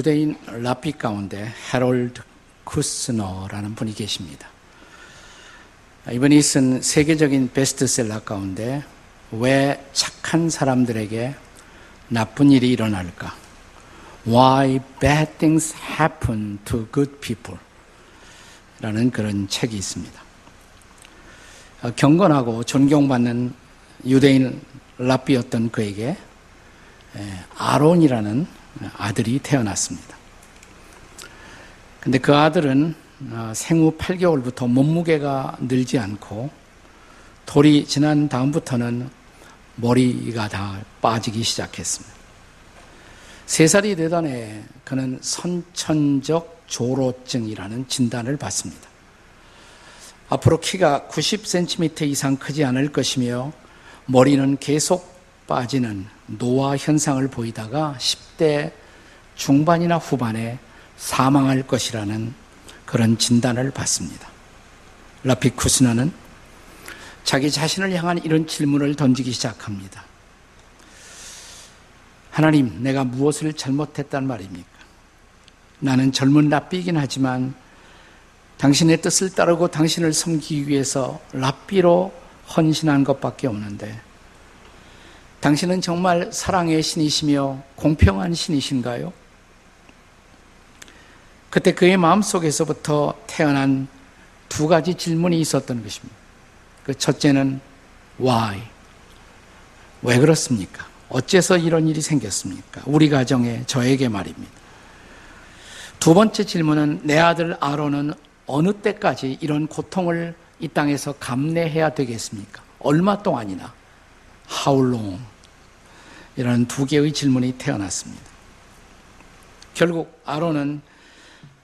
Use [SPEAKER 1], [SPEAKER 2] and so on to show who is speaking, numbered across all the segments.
[SPEAKER 1] 유대인 라피 가운데 헤롤드 쿠스너라는 분이 계십니다. 이분이 쓴 세계적인 베스트셀러 가운데 왜 착한 사람들에게 나쁜 일이 일어날까? Why bad things happen to good people? 라는 그런 책이 있습니다. 어, 경건하고 존경받는 유대인 라비였던 그에게 아론이라는 아들이 태어났습니다. 근데 그 아들은 어, 생후 8개월부터 몸무게가 늘지 않고 돌이 지난 다음부터는 머리가 다 빠지기 시작했습니다. 세 살이 되던 해 그는 선천적 조로증이라는 진단을 받습니다. 앞으로 키가 90cm 이상 크지 않을 것이며 머리는 계속 빠지는 노화 현상을 보이다가 10대 중반이나 후반에 사망할 것이라는 그런 진단을 받습니다. 라피쿠스나는 자기 자신을 향한 이런 질문을 던지기 시작합니다. 하나님, 내가 무엇을 잘못했단 말입니까? 나는 젊은 랍비이긴 하지만 당신의 뜻을 따르고 당신을 섬기기 위해서 랍비로 헌신한 것밖에 없는데 당신은 정말 사랑의 신이시며 공평한 신이신가요? 그때 그의 마음속에서부터 태어난 두 가지 질문이 있었던 것입니다. 그 첫째는 why? 왜 그렇습니까? 어째서 이런 일이 생겼습니까? 우리 가정에 저에게 말입니다. 두 번째 질문은 내 아들 아론은 어느 때까지 이런 고통을 이 땅에서 감내해야 되겠습니까? 얼마 동안이나? How long? 이라는 두 개의 질문이 태어났습니다. 결국 아론은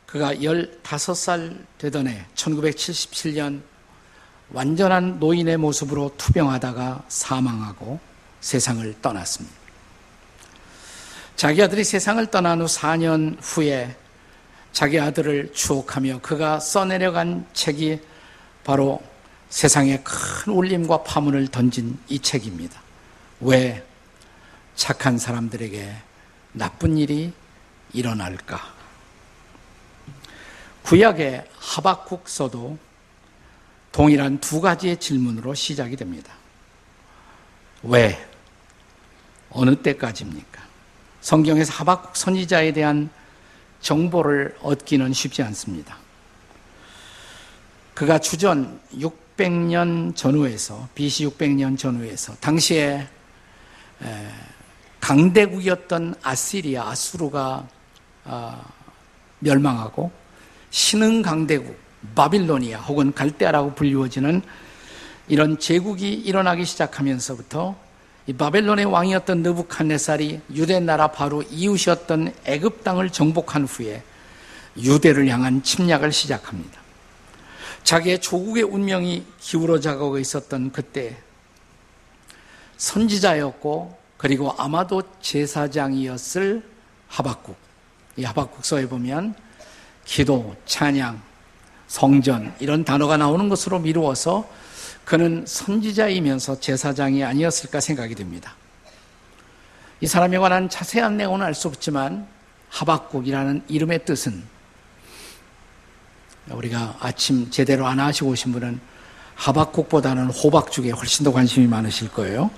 [SPEAKER 1] 그가 15살 되던 해 1977년 완전한 노인의 모습으로 투병하다가 사망하고 세상을 떠났습니다. 자기 아들이 세상을 떠난 후 4년 후에 자기 아들을 추억하며 그가 써내려간 책이 바로 세상에 큰 울림과 파문을 던진 이 책입니다. 왜 착한 사람들에게 나쁜 일이 일어날까? 구약의 하박국서도 동일한 두 가지의 질문으로 시작이 됩니다. 왜? 어느 때까지입니까? 성경에서 하박국 선지자에 대한 정보를 얻기는 쉽지 않습니다. 그가 주전 600년 전후에서 BC 600년 전후에서 당시에 강대국이었던 아시리아 아수르가 아, 멸망하고 신흥 강대국 바빌로니아 혹은 갈대아라고 불리워지는 이런 제국이 일어나기 시작하면서부터 이 바벨론의 왕이었던 느부칸네살이 유대 나라 바로 이웃이었던 애굽 땅을 정복한 후에 유대를 향한 침략을 시작합니다. 자기의 조국의 운명이 기울어져 가고 있었던 그때 선지자였고 그리고 아마도 제사장이었을 하박국. 이 하박국서에 보면 기도, 찬양, 성전 이런 단어가 나오는 것으로 미루어서 그는 선지자이면서 제사장이 아니었을까 생각이 됩니다. 이 사람에 관한 자세한 내용은 알 수 없지만 하박국이라는 이름의 뜻은 우리가 아침 제대로 안 하시고 오신 분은 하박국보다는 호박죽에 훨씬 더 관심이 많으실 거예요.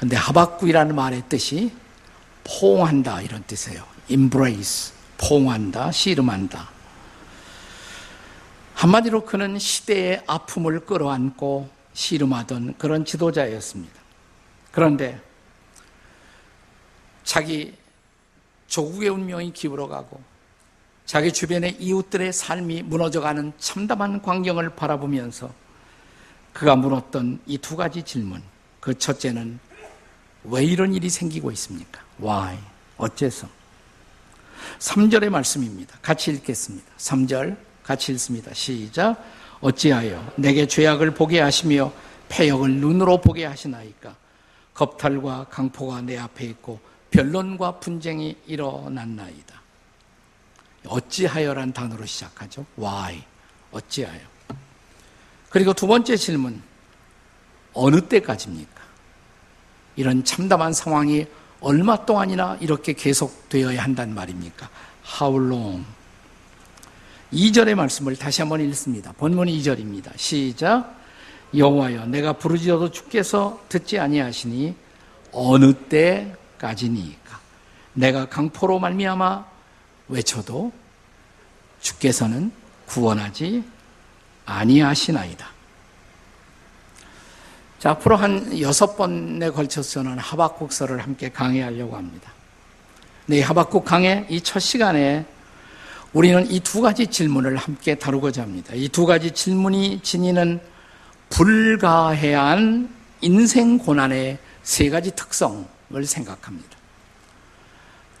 [SPEAKER 1] 근데 하박국이라는 말의 뜻이 포옹한다 이런 뜻이에요. embrace, 포옹한다, 씨름한다. 한마디로 그는 시대의 아픔을 끌어안고 씨름하던 그런 지도자였습니다. 그런데 자기 조국의 운명이 기울어가고 자기 주변의 이웃들의 삶이 무너져가는 참담한 광경을 바라보면서 그가 물었던 이 두 가지 질문. 그 첫째는 왜 이런 일이 생기고 있습니까? Why? 어째서? 3절의 말씀입니다. 같이 읽겠습니다. 3절 같이 읽습니다. 시작. 어찌하여 내게 죄악을 보게 하시며 폐역을 눈으로 보게 하시나이까? 겁탈과 강포가 내 앞에 있고 변론과 분쟁이 일어났나이다. 어찌하여란 단어로 시작하죠. Why? 어찌하여? 그리고 두 번째 질문. 어느 때까지입니까? 이런 참담한 상황이 얼마 동안이나 이렇게 계속되어야 한단 말입니까? How long? 2절의 말씀을 다시 한번 읽습니다. 본문이 2절입니다. 시작. 여호와여 내가 부르짖어도 주께서 듣지 아니하시니 어느 때까지니까 내가 강포로 말미암아 외쳐도 주께서는 구원하지 아니하시나이다. 자, 앞으로 한 여섯 번에 걸쳐서 는 하박국서를 함께 강의하려고 합니다. 네, 하박국 강의 이 첫 시간에 우리는 이 두 가지 질문을 함께 다루고자 합니다. 이 두 가지 질문이 지니는 불가해한 인생 고난의 세 가지 특성을 생각합니다.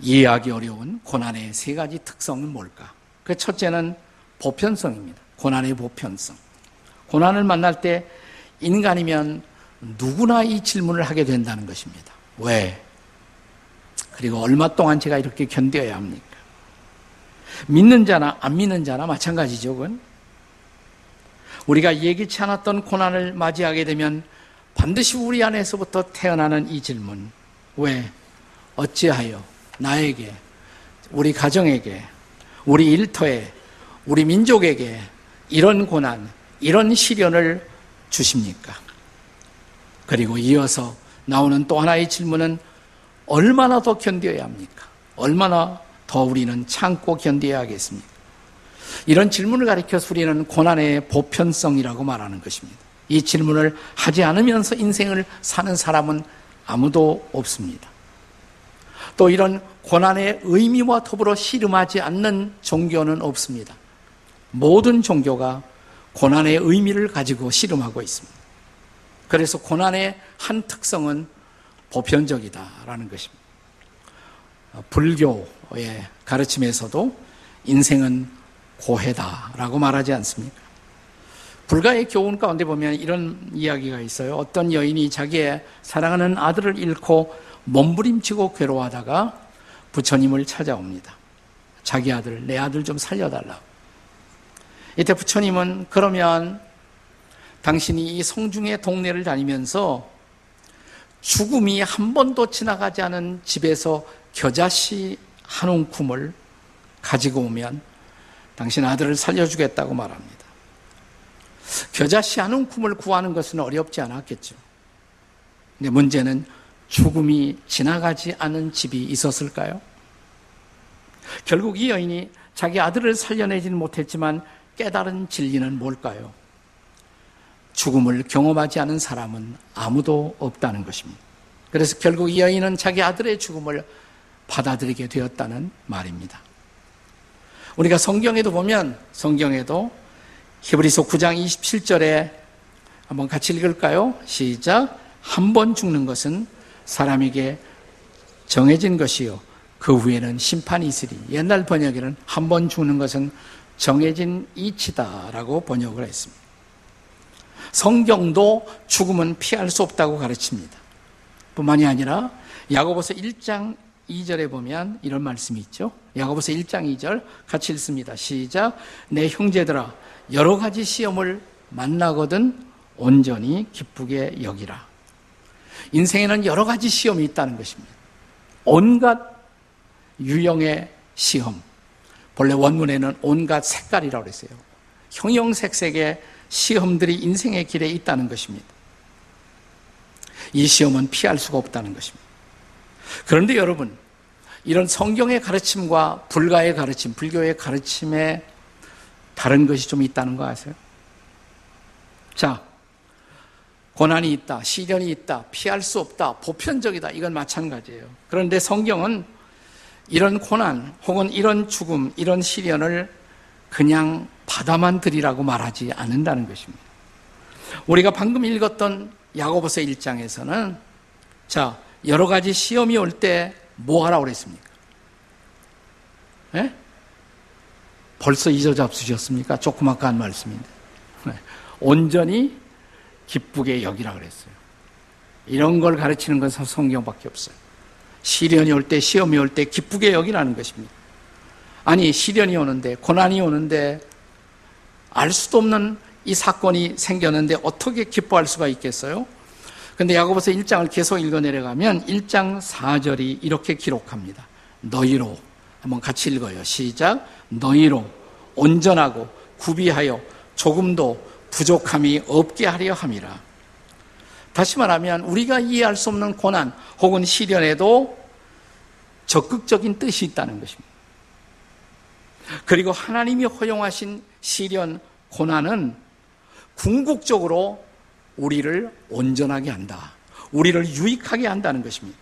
[SPEAKER 1] 이해하기 어려운 고난의 세 가지 특성은 뭘까? 그 첫째는 보편성입니다. 고난의 보편성. 고난을 만날 때 인간이면 누구나 이 질문을 하게 된다는 것입니다. 왜? 그리고 얼마 동안 제가 이렇게 견뎌야 합니까? 믿는 자나 안 믿는 자나 마찬가지죠, 그건. 우리가 예기치 않았던 고난을 맞이하게 되면 반드시 우리 안에서부터 태어나는 이 질문. 왜? 어찌하여 나에게, 우리 가정에게, 우리 일터에, 우리 민족에게 이런 고난, 이런 시련을 주십니까? 그리고 이어서 나오는 또 하나의 질문은 얼마나 더 견뎌야 합니까? 얼마나 더 우리는 참고 견뎌야 하겠습니까? 이런 질문을 가리켜서 우리는 고난의 보편성이라고 말하는 것입니다. 이 질문을 하지 않으면서 인생을 사는 사람은 아무도 없습니다. 또 이런 고난의 의미와 더불어 씨름하지 않는 종교는 없습니다. 모든 종교가 고난의 의미를 가지고 씨름하고 있습니다. 그래서 고난의 한 특성은 보편적이다라는 것입니다. 불교의 가르침에서도 인생은 고해다라고 말하지 않습니까? 불가의 교훈 가운데 보면 이런 이야기가 있어요. 어떤 여인이 자기의 사랑하는 아들을 잃고 몸부림치고 괴로워하다가 부처님을 찾아옵니다. 자기 아들, 내 아들 좀 살려달라고. 이때 부처님은 그러면 당신이 이 성중의 동네를 다니면서 죽음이 한 번도 지나가지 않은 집에서 겨자씨 한 움큼을 가지고 오면 당신 아들을 살려주겠다고 말합니다. 겨자씨 한 움큼을 구하는 것은 어렵지 않았겠죠. 근데 문제는 죽음이 지나가지 않은 집이 있었을까요? 결국 이 여인이 자기 아들을 살려내지는 못했지만 깨달은 진리는 뭘까요? 죽음을 경험하지 않은 사람은 아무도 없다는 것입니다. 그래서 결국 이 여인은 자기 아들의 죽음을 받아들이게 되었다는 말입니다. 우리가 성경에도 보면 성경에도 히브리서 9장 27절에 한번 같이 읽을까요? 시작. 한 번 죽는 것은 사람에게 정해진 것이요. 그 후에는 심판이 있으리. 옛날 번역에는 한 번 죽는 것은 정해진 이치다라고 번역을 했습니다. 성경도 죽음은 피할 수 없다고 가르칩니다. 뿐만이 아니라 야고보서 1장 2절에 보면 이런 말씀이 있죠. 야고보서 1장 2절 같이 읽습니다. 시작. 내 형제들아 여러 가지 시험을 만나거든 온전히 기쁘게 여기라. 인생에는 여러 가지 시험이 있다는 것입니다. 온갖 유형의 시험. 본래 원문에는 온갖 색깔이라고 그랬어요. 형형색색의 시험들이 인생의 길에 있다는 것입니다. 이 시험은 피할 수가 없다는 것입니다. 그런데 여러분, 이런 성경의 가르침과 불가의 가르침, 불교의 가르침에 다른 것이 좀 있다는 거 아세요? 자, 고난이 있다, 시련이 있다, 피할 수 없다, 보편적이다, 이건 마찬가지예요. 그런데 성경은 이런 고난 혹은 이런 죽음, 이런 시련을 그냥 받아만 들이라고 말하지 않는다는 것입니다. 우리가 방금 읽었던 야고보서 1장에서는 자, 여러 가지 시험이 올 때 뭐 하라고 그랬습니까? 네? 벌써 잊어잡수셨습니까? 조그맣게 한 말씀인데. 네. 온전히 기쁘게 여기라 그랬어요. 이런 걸 가르치는 것은 성경밖에 없어요. 시련이 올 때, 시험이 올 때 기쁘게 여기라는 것입니다. 아니, 시련이 오는데, 고난이 오는데, 알 수도 없는 이 사건이 생겼는데 어떻게 기뻐할 수가 있겠어요? 근데 야고보서 1장을 계속 읽어 내려가면 1장 4절이 이렇게 기록합니다. 너희로 한번 같이 읽어요. 시작. 너희로 온전하고 구비하여 조금도 부족함이 없게 하려 함이라. 다시 말하면 우리가 이해할 수 없는 고난 혹은 시련에도 적극적인 뜻이 있다는 것입니다. 그리고 하나님이 허용하신 시련, 고난은 궁극적으로 우리를 온전하게 한다. 우리를 유익하게 한다는 것입니다.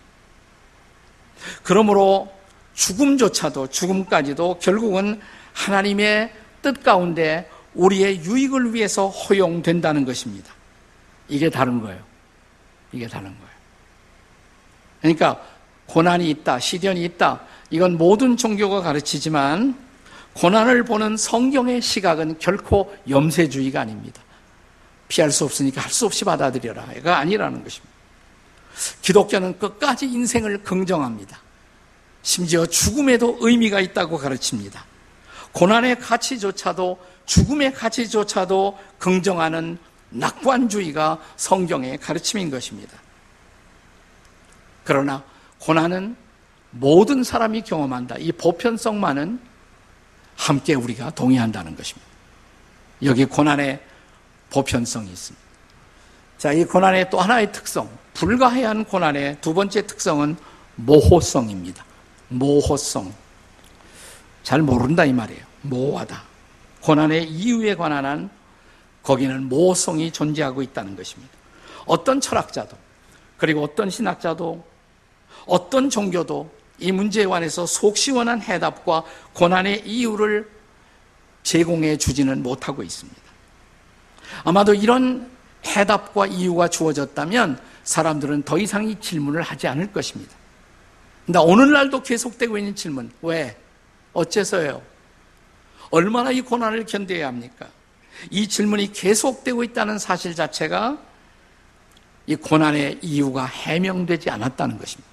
[SPEAKER 1] 그러므로 죽음조차도, 죽음까지도 결국은 하나님의 뜻 가운데 우리의 유익을 위해서 허용된다는 것입니다. 이게 다른 거예요. 이게 다른 거예요. 그러니까 고난이 있다, 시련이 있다. 이건 모든 종교가 가르치지만 고난을 보는 성경의 시각은 결코 염세주의가 아닙니다. 피할 수 없으니까 할 수 없이 받아들여라. 이거 아니라는 것입니다. 기독교는 끝까지 인생을 긍정합니다. 심지어 죽음에도 의미가 있다고 가르칩니다. 고난의 가치조차도 죽음의 가치조차도 긍정하는 낙관주의가 성경의 가르침인 것입니다. 그러나 고난은 모든 사람이 경험한다. 이 보편성만은 함께 우리가 동의한다는 것입니다. 여기 고난의 보편성이 있습니다. 자, 이 고난의 또 하나의 특성, 불가해한 고난의 두 번째 특성은 모호성입니다. 모호성. 잘 모른다 이 말이에요. 모호하다. 고난의 이유에 관한 한 거기는 모호성이 존재하고 있다는 것입니다. 어떤 철학자도 그리고 어떤 신학자도 어떤 종교도 이 문제에 관해서 속 시원한 해답과 고난의 이유를 제공해 주지는 못하고 있습니다. 아마도 이런 해답과 이유가 주어졌다면 사람들은 더 이상 이 질문을 하지 않을 것입니다. 근데 오늘날도 계속되고 있는 질문. 왜? 어째서요? 얼마나 이 고난을 견뎌야 합니까? 이 질문이 계속되고 있다는 사실 자체가 이 고난의 이유가 해명되지 않았다는 것입니다.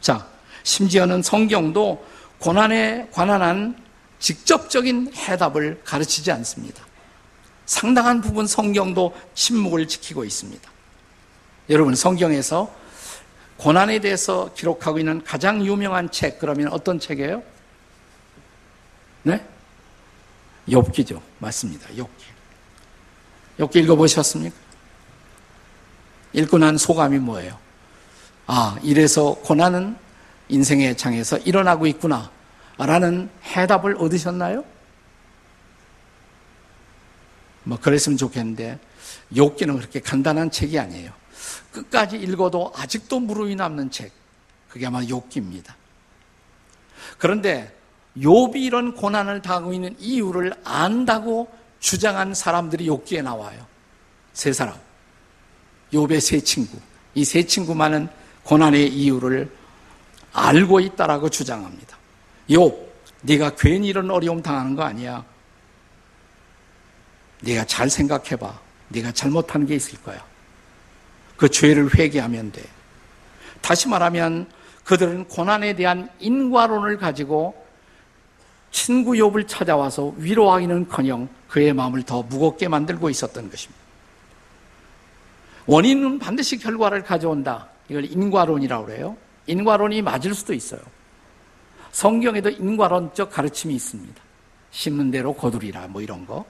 [SPEAKER 1] 자, 심지어는 성경도 고난에 관한 한 직접적인 해답을 가르치지 않습니다. 상당한 부분 성경도 침묵을 지키고 있습니다. 여러분, 성경에서 고난에 대해서 기록하고 있는 가장 유명한 책, 그러면 어떤 책이에요? 네? 욥기죠. 맞습니다. 욥기. 욥기 읽어보셨습니까? 읽고 난 소감이 뭐예요? 아, 이래서 고난은 인생의 장에서 일어나고 있구나. 라는 해답을 얻으셨나요? 뭐, 그랬으면 좋겠는데, 욥기는 그렇게 간단한 책이 아니에요. 끝까지 읽어도 아직도 무릎이 남는 책. 그게 아마 욥기입니다. 그런데 욥이 이런 고난을 당하고 있는 이유를 안다고 주장한 사람들이 욥기에 나와요. 세 사람. 욥의 세 친구. 이 세 친구만은 고난의 이유를 알고 있다라고 주장합니다. 욥, 네가 괜히 이런 어려움 당하는 거 아니야. 네가 잘 생각해 봐. 네가 잘못한 게 있을 거야. 그 죄를 회개하면 돼. 다시 말하면 그들은 고난에 대한 인과론을 가지고 친구 욥을 찾아와서 위로하기는커녕 그의 마음을 더 무겁게 만들고 있었던 것입니다. 원인은 반드시 결과를 가져온다. 이걸 인과론이라고 그래요. 인과론이 맞을 수도 있어요. 성경에도 인과론적 가르침이 있습니다. 심는 대로 거두리라 뭐 이런 거.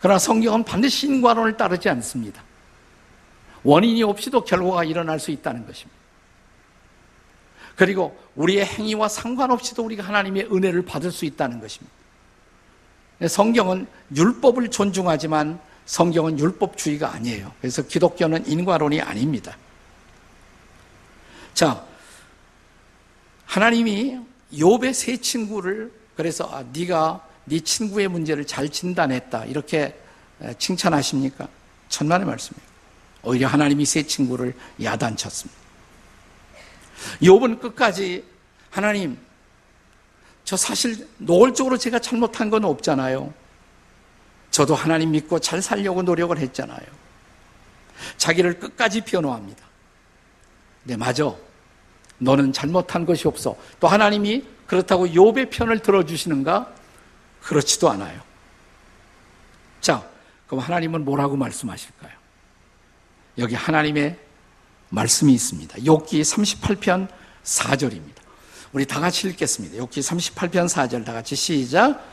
[SPEAKER 1] 그러나 성경은 반드시 인과론을 따르지 않습니다. 원인이 없이도 결과가 일어날 수 있다는 것입니다. 그리고 우리의 행위와 상관없이도 우리가 하나님의 은혜를 받을 수 있다는 것입니다. 성경은 율법을 존중하지만 성경은 율법주의가 아니에요. 그래서 기독교는 인과론이 아닙니다. 자, 하나님이 욥의 세 친구를 그래서 아, 네가 네 친구의 문제를 잘 진단했다 이렇게 칭찬하십니까? 천만의 말씀이에요. 오히려 하나님이 세 친구를 야단쳤습니다. 욥은 끝까지 하나님 저 사실 노골적으로 제가 잘못한 건 없잖아요. 저도 하나님 믿고 잘 살려고 노력을 했잖아요. 자기를 끝까지 변호합니다. 네, 맞아. 너는 잘못한 것이 없어. 또 하나님이 그렇다고 욥의 편을 들어주시는가? 그렇지도 않아요. 자, 그럼 하나님은 뭐라고 말씀하실까요? 여기 하나님의 말씀이 있습니다. 욥기 38편 4절입니다. 우리 다 같이 읽겠습니다. 욥기 38편 4절 다 같이 시작.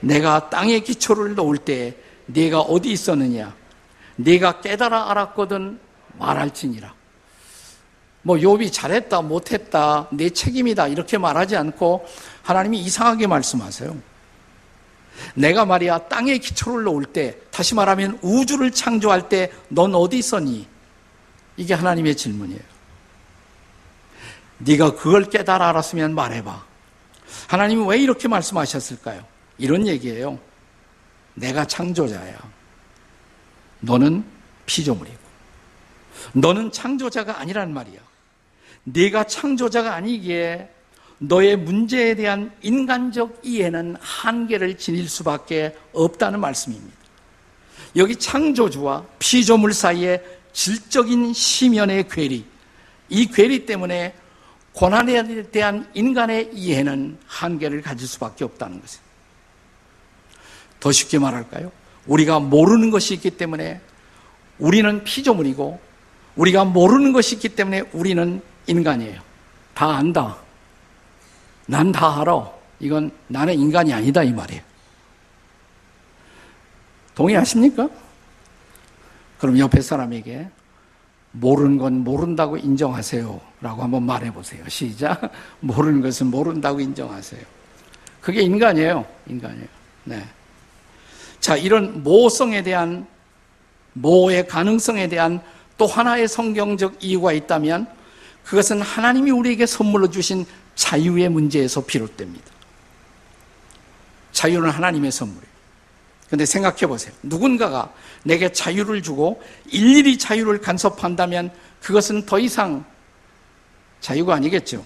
[SPEAKER 1] 내가 땅에 기초를 놓을 때 네가 어디 있었느냐? 네가 깨달아 알았거든 말할지니라. 뭐 욥이 잘했다 못했다 내 책임이다 이렇게 말하지 않고 하나님이 이상하게 말씀하세요. 내가 말이야 땅에 기초를 놓을 때 다시 말하면 우주를 창조할 때 넌 어디 있었니? 이게 하나님의 질문이에요. 네가 그걸 깨달아 알았으면 말해봐. 하나님이 왜 이렇게 말씀하셨을까요? 이런 얘기예요. 내가 창조자야. 너는 피조물이고. 너는 창조자가 아니란 말이야. 네가 창조자가 아니기에 너의 문제에 대한 인간적 이해는 한계를 지닐 수밖에 없다는 말씀입니다. 여기 창조주와 피조물 사이에 질적인 심연의 괴리, 이 괴리 때문에 고난에 대한 인간의 이해는 한계를 가질 수밖에 없다는 것이에요. 더 쉽게 말할까요? 우리가 모르는 것이 있기 때문에 우리는 피조물이고 우리가 모르는 것이 있기 때문에 우리는 인간이에요. 다 안다. 난 다 알아. 이건 나는 인간이 아니다 이 말이에요. 동의하십니까? 그럼 옆에 사람에게 모르는 건 모른다고 인정하세요. 라고 한번 말해 보세요. 시작. 모르는 것은 모른다고 인정하세요. 그게 인간이에요. 인간이에요. 네. 자, 이런 모성에 대한, 모의 가능성에 대한 또 하나의 성경적 이유가 있다면 그것은 하나님이 우리에게 선물로 주신 자유의 문제에서 비롯됩니다. 자유는 하나님의 선물이에요. 근데 생각해 보세요. 누군가가 내게 자유를 주고 일일이 자유를 간섭한다면 그것은 더 이상 자유가 아니겠죠.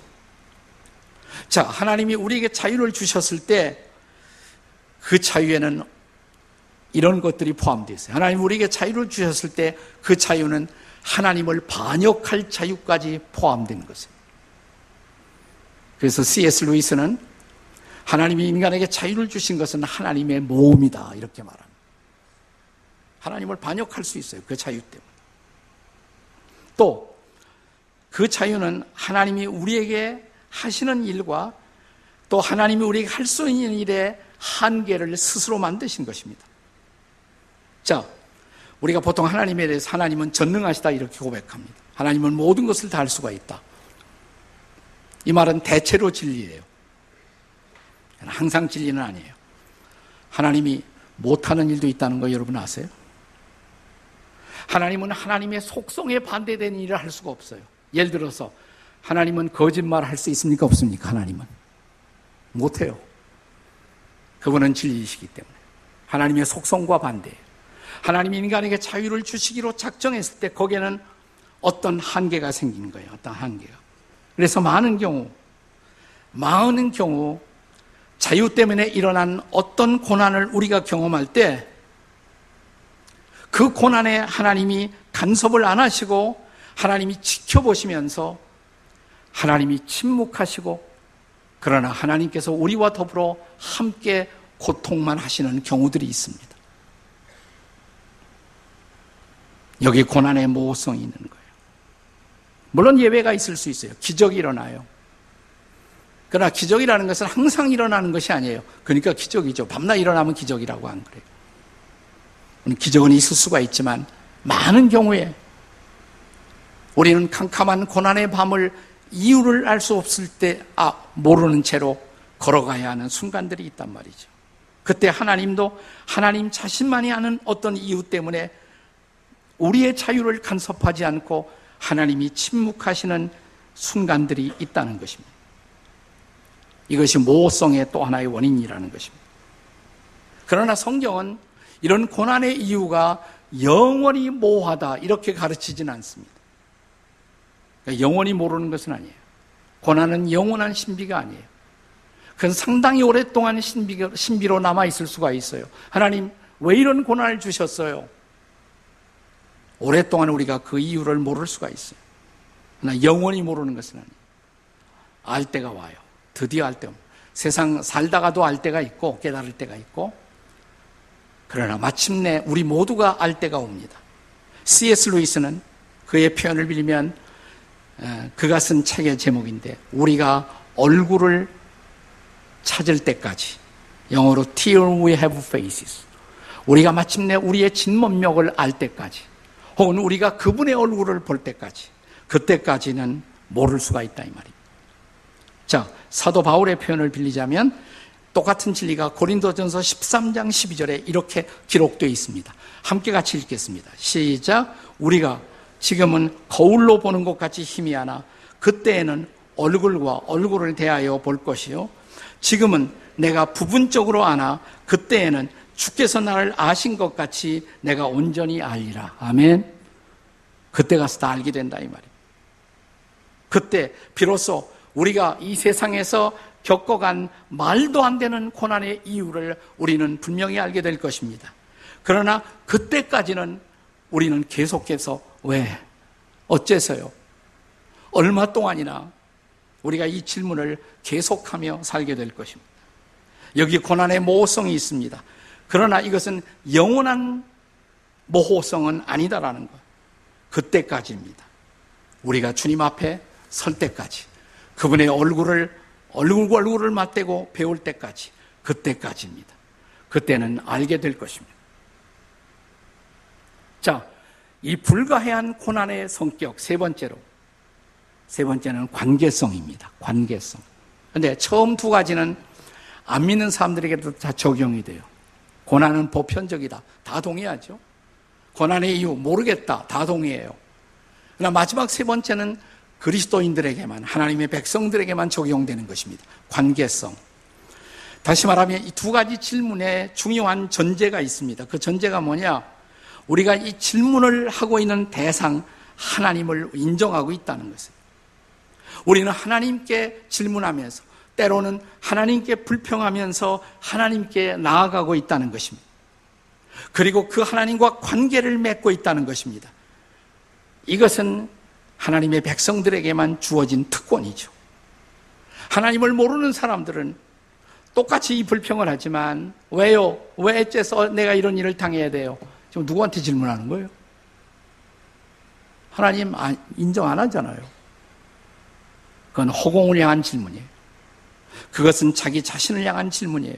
[SPEAKER 1] 자, 하나님이 우리에게 자유를 주셨을 때 그 자유에는 이런 것들이 포함되어 있어요. 하나님 우리에게 자유를 주셨을 때 그 자유는 하나님을 반역할 자유까지 포함된 것이에요. 그래서 C.S. 루이스는 하나님이 인간에게 자유를 주신 것은 하나님의 모험이다. 이렇게 말합니다. 하나님을 반역할 수 있어요. 그 자유 때문에. 또, 그 자유는 하나님이 우리에게 하시는 일과 또 하나님이 우리에게 할 수 있는 일의 한계를 스스로 만드신 것입니다. 자, 우리가 보통 하나님에 대해서 하나님은 전능하시다 이렇게 고백합니다. 하나님은 모든 것을 다 할 수가 있다. 이 말은 대체로 진리예요. 항상 진리는 아니에요. 하나님이 못하는 일도 있다는 거 여러분 아세요? 하나님은 하나님의 속성에 반대되는 일을 할 수가 없어요. 예를 들어서 하나님은 거짓말 할 수 있습니까? 없습니까? 하나님은. 못해요. 그분은 진리이시기 때문에. 하나님의 속성과 반대예요. 하나님이 인간에게 자유를 주시기로 작정했을 때 거기에는 어떤 한계가 생기는 거예요. 어떤 한계가. 그래서 많은 경우, 많은 경우 자유 때문에 일어난 어떤 고난을 우리가 경험할 때 그 고난에 하나님이 간섭을 안 하시고 하나님이 지켜보시면서 하나님이 침묵하시고 그러나 하나님께서 우리와 더불어 함께 고통만 하시는 경우들이 있습니다. 여기 고난의 모호성이 있는 거예요. 물론 예외가 있을 수 있어요. 기적이 일어나요. 그러나 기적이라는 것은 항상 일어나는 것이 아니에요. 그러니까 기적이죠. 밤낮 일어나면 기적이라고 안 그래요. 기적은 있을 수가 있지만 많은 경우에 우리는 캄캄한 고난의 밤을 이유를 알 수 없을 때, 아, 모르는 채로 걸어가야 하는 순간들이 있단 말이죠. 그때 하나님도 하나님 자신만이 아는 어떤 이유 때문에 우리의 자유를 간섭하지 않고 하나님이 침묵하시는 순간들이 있다는 것입니다. 이것이 모호성의 또 하나의 원인이라는 것입니다. 그러나 성경은 이런 고난의 이유가 영원히 모호하다 이렇게 가르치진 않습니다. 그러니까 영원히 모르는 것은 아니에요. 고난은 영원한 신비가 아니에요. 그건 상당히 오랫동안 신비로 남아 있을 수가 있어요. 하나님, 왜 이런 고난을 주셨어요? 오랫동안 우리가 그 이유를 모를 수가 있어요. 그러나 영원히 모르는 것은 아니에요. 알 때가 와요. 드디어 알 때. 세상 살다가도 알 때가 있고 깨달을 때가 있고 그러나 마침내 우리 모두가 알 때가 옵니다. C.S. 루이스는 그의 표현을 빌리면 그가 쓴 책의 제목인데 우리가 얼굴을 찾을 때까지 영어로 till we have faces 우리가 마침내 우리의 진면목을 알 때까지 혹은 우리가 그분의 얼굴을 볼 때까지 그때까지는 모를 수가 있다 이 말입니다. 자, 사도 바울의 표현을 빌리자면 똑같은 진리가 고린도전서 13장 12절에 이렇게 기록되어 있습니다. 함께 같이 읽겠습니다. 시작. 우리가 지금은 거울로 보는 것 같이 희미하나 그때에는 얼굴과 얼굴을 대하여 볼 것이요. 지금은 내가 부분적으로 아나 그때에는 주께서 나를 아신 것 같이 내가 온전히 알리라. 아멘. 그때 가서 다 알게 된다 이 말이에요. 그때 비로소 우리가 이 세상에서 겪어간 말도 안 되는 고난의 이유를 우리는 분명히 알게 될 것입니다. 그러나 그때까지는 우리는 계속해서 왜? 어째서요? 얼마 동안이나 우리가 이 질문을 계속하며 살게 될 것입니다. 여기 고난의 모호성이 있습니다. 그러나 이것은 영원한 모호성은 아니다라는 것. 그때까지입니다. 우리가 주님 앞에 설 때까지 그분의 얼굴을 얼굴과 얼굴을 맞대고 배울 때까지 그때까지입니다. 그때는 알게 될 것입니다. 자, 이 불가해한 고난의 성격 세 번째로 세 번째는 관계성입니다. 관계성. 근데 처음 두 가지는 안 믿는 사람들에게도 다 적용이 돼요. 고난은 보편적이다. 다 동의하죠. 고난의 이유 모르겠다. 다 동의해요. 그러나 마지막 세 번째는 그리스도인들에게만 하나님의 백성들에게만 적용되는 것입니다. 관계성. 다시 말하면 이 두 가지 질문에 중요한 전제가 있습니다. 그 전제가 뭐냐? 우리가 이 질문을 하고 있는 대상 하나님을 인정하고 있다는 것입니다. 우리는 하나님께 질문하면서 때로는 하나님께 불평하면서 하나님께 나아가고 있다는 것입니다. 그리고 그 하나님과 관계를 맺고 있다는 것입니다. 이것은 하나님의 백성들에게만 주어진 특권이죠. 하나님을 모르는 사람들은 똑같이 이 불평을 하지만 왜요? 왜 어째서 내가 이런 일을 당해야 돼요? 지금 누구한테 질문하는 거예요? 하나님 인정 안 하잖아요. 그건 허공을 향한 질문이에요. 그것은 자기 자신을 향한 질문이에요.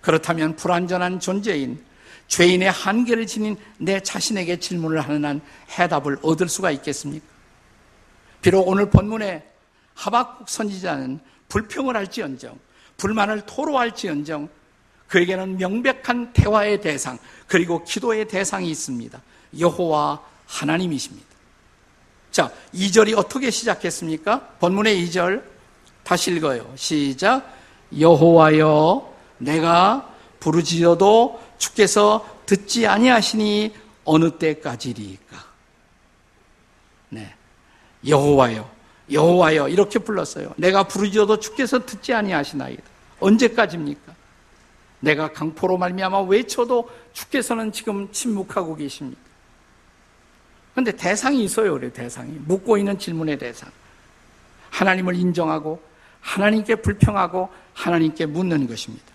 [SPEAKER 1] 그렇다면 불완전한 존재인 죄인의 한계를 지닌 내 자신에게 질문을 하는 한 해답을 얻을 수가 있겠습니까? 비록 오늘 본문에 하박국 선지자는 불평을 할지언정 불만을 토로할지언정 그에게는 명백한 대화의 대상 그리고 기도의 대상이 있습니다. 여호와 하나님이십니다. 자, 2절이 어떻게 시작했습니까? 본문의 2절 다시 읽어요. 시작. 여호와여 내가 부르짖어도 주께서 듣지 아니하시니 어느 때까지리까? 네. 여호와여, 여호와여 이렇게 불렀어요. 내가 부르짖어도 주께서 듣지 아니하시나이다. 언제까지입니까? 내가 강포로 말미암아 외쳐도 주께서는 지금 침묵하고 계십니다. 그런데 대상이 있어요, 그래 대상이 묻고 있는 질문의 대상. 하나님을 인정하고 하나님께 불평하고 하나님께 묻는 것입니다.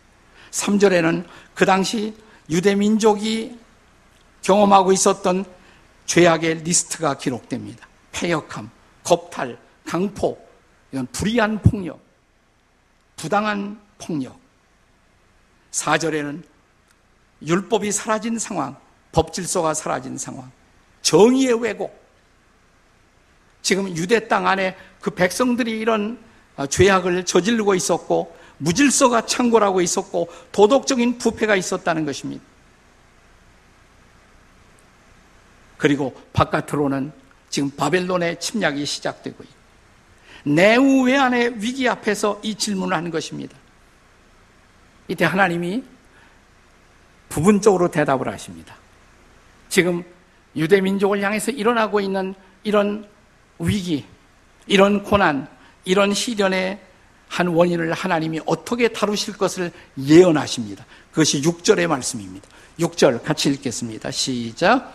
[SPEAKER 1] 3절에는 그 당시 유대 민족이 경험하고 있었던 죄악의 리스트가 기록됩니다. 폐역함, 겁탈, 강포, 이런 불의한 폭력, 부당한 폭력. 4절에는 율법이 사라진 상황, 법 질서가 사라진 상황, 정의의 왜곡. 지금 유대 땅 안에 그 백성들이 이런 죄악을 저지르고 있었고, 무질서가 창궐하고 있었고, 도덕적인 부패가 있었다는 것입니다. 그리고 바깥으로는 지금 바벨론의 침략이 시작되고 있고 내우 외환의 위기 앞에서 이 질문을 하는 것입니다. 이때 하나님이 부분적으로 대답을 하십니다. 지금 유대 민족을 향해서 일어나고 있는 이런 위기, 이런 고난, 이런 시련의 한 원인을 하나님이 어떻게 다루실 것을 예언하십니다. 그것이 6절의 말씀입니다. 6절 같이 읽겠습니다. 시작.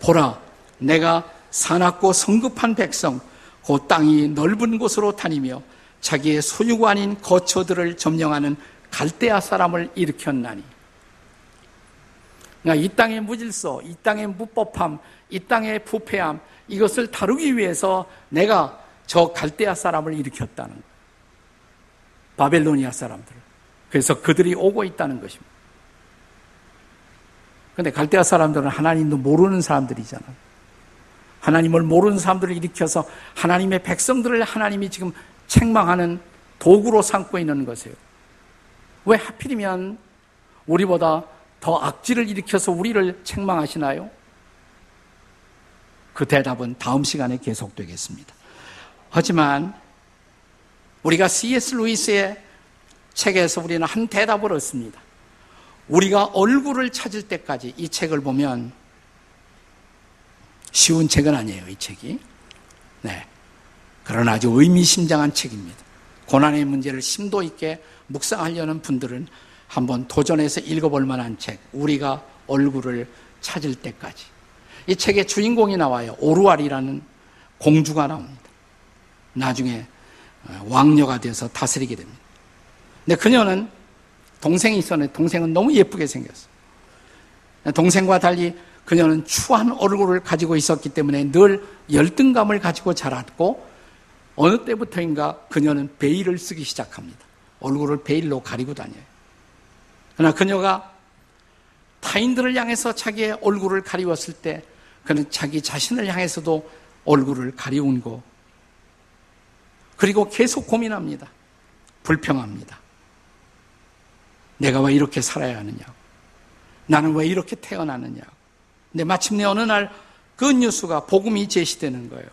[SPEAKER 1] 보라, 내가 사납고 성급한 백성, 그 땅이 넓은 곳으로 다니며 자기의 소유가 아닌 거처들을 점령하는 갈대아 사람을 일으켰나니. 그러니까 이 땅의 무질서, 이 땅의 무법함, 이 땅의 부패함, 이것을 다루기 위해서 내가 저 갈대아 사람을 일으켰다는 거예요. 바벨로니아 사람들. 그래서 그들이 오고 있다는 것입니다. 근데 갈대아 사람들은 하나님도 모르는 사람들이잖아. 하나님을 모르는 사람들을 일으켜서 하나님의 백성들을 하나님이 지금 책망하는 도구로 삼고 있는 것이에요. 왜 하필이면 우리보다 더 악질을 일으켜서 우리를 책망하시나요? 그 대답은 다음 시간에 계속되겠습니다. 하지만 우리가 C.S. 루이스의 책에서 우리는 한 대답을 얻습니다. 우리가 얼굴을 찾을 때까지 이 책을 보면 쉬운 책은 아니에요, 이 책이. 네. 그러나 아주 의미심장한 책입니다. 고난의 문제를 심도 있게 묵상하려는 분들은 한번 도전해서 읽어볼 만한 책, 우리가 얼굴을 찾을 때까지. 이 책의 주인공이 나와요. 오루알이라는 공주가 나옵니다. 나중에 어, 왕녀가 돼서 다스리게 됩니다. 근데 그녀는 동생이 있었는데 동생은 너무 예쁘게 생겼어요. 동생과 달리 그녀는 추한 얼굴을 가지고 있었기 때문에 늘 열등감을 가지고 자랐고 어느 때부터인가 그녀는 베일을 쓰기 시작합니다. 얼굴을 베일로 가리고 다녀요. 그러나 그녀가 타인들을 향해서 자기의 얼굴을 가리웠을 때 그는 자기 자신을 향해서도 얼굴을 가리운 거. 그리고 계속 고민합니다. 불평합니다. 내가 왜 이렇게 살아야 하느냐고. 나는 왜 이렇게 태어나느냐고. 근데 마침내 어느 날 그 뉴스가 복음이 제시되는 거예요.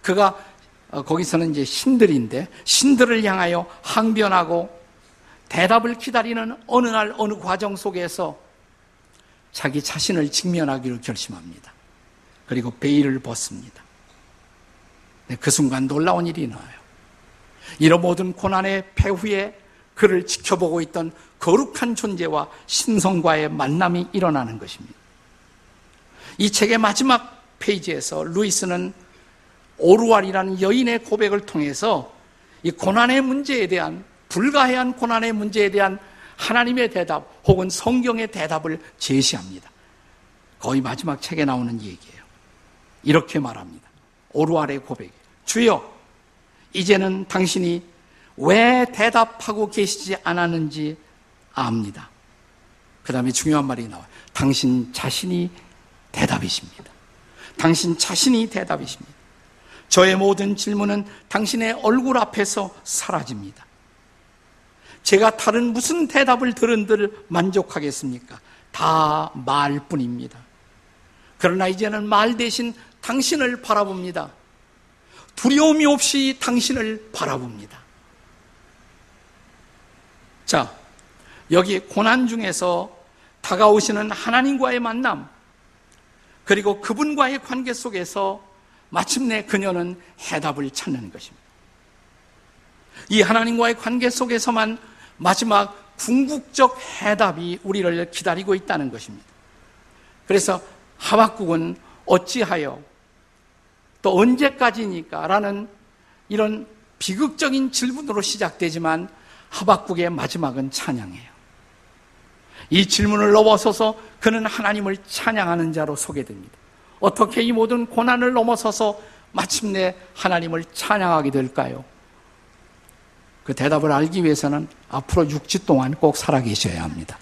[SPEAKER 1] 그가 어, 거기서는 이제 신들인데 신들을 향하여 항변하고 대답을 기다리는 어느 날 어느 과정 속에서 자기 자신을 직면하기로 결심합니다. 그리고 베일을 벗습니다. 네, 그 순간 놀라운 일이 나와요. 이런 모든 고난의 배후에 그를 지켜보고 있던 거룩한 존재와 신성과의 만남이 일어나는 것입니다. 이 책의 마지막 페이지에서 루이스는 오르왈이라는 여인의 고백을 통해서 이 고난의 문제에 대한 불가해한 고난의 문제에 대한 하나님의 대답 혹은 성경의 대답을 제시합니다. 거의 마지막 책에 나오는 얘기예요. 이렇게 말합니다. 오르왈의 고백. 주여, 이제는 당신이 왜 대답하고 계시지 않았는지 압니다. 그 다음에 중요한 말이 나와요. 당신 자신이 대답이십니다. 당신 자신이 대답이십니다. 저의 모든 질문은 당신의 얼굴 앞에서 사라집니다. 제가 다른 무슨 대답을 들은들 만족하겠습니까? 다 말뿐입니다. 그러나 이제는 말 대신 당신을 바라봅니다. 두려움이 없이 당신을 바라봅니다. 자, 여기 고난 중에서 다가오시는 하나님과의 만남, 그리고 그분과의 관계 속에서 마침내 그녀는 해답을 찾는 것입니다. 이 하나님과의 관계 속에서만 마지막 궁극적 해답이 우리를 기다리고 있다는 것입니다. 그래서 하박국은 어찌하여 또 언제까지니까 라는 이런 비극적인 질문으로 시작되지만 하박국의 마지막은 찬양이에요. 이 질문을 넘어서서 그는 하나님을 찬양하는 자로 소개됩니다. 어떻게 이 모든 고난을 넘어서서 마침내 하나님을 찬양하게 될까요? 그 대답을 알기 위해서는 앞으로 6주 동안 꼭 살아계셔야 합니다.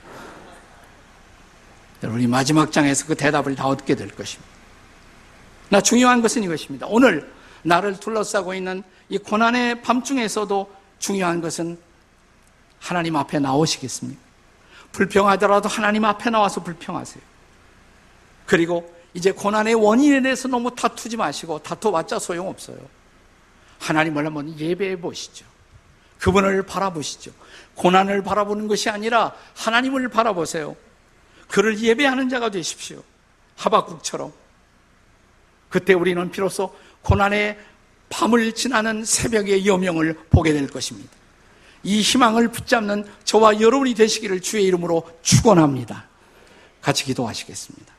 [SPEAKER 1] 우리 마지막 장에서 그 대답을 다 얻게 될 것입니다. 나 중요한 것은 이것입니다. 오늘 나를 둘러싸고 있는 이 고난의 밤중에서도 중요한 것은 하나님 앞에 나오시겠습니까? 불평하더라도 하나님 앞에 나와서 불평하세요. 그리고 이제 고난의 원인에 대해서 너무 다투지 마시고 다투봤자 소용없어요. 하나님을 한번 예배해 보시죠. 그분을 바라보시죠. 고난을 바라보는 것이 아니라 하나님을 바라보세요. 그를 예배하는 자가 되십시오. 하박국처럼. 그때 우리는 비로소 고난의 밤을 지나는 새벽의 여명을 보게 될 것입니다. 이 희망을 붙잡는 저와 여러분이 되시기를 주의 이름으로 축원합니다. 같이 기도하시겠습니다.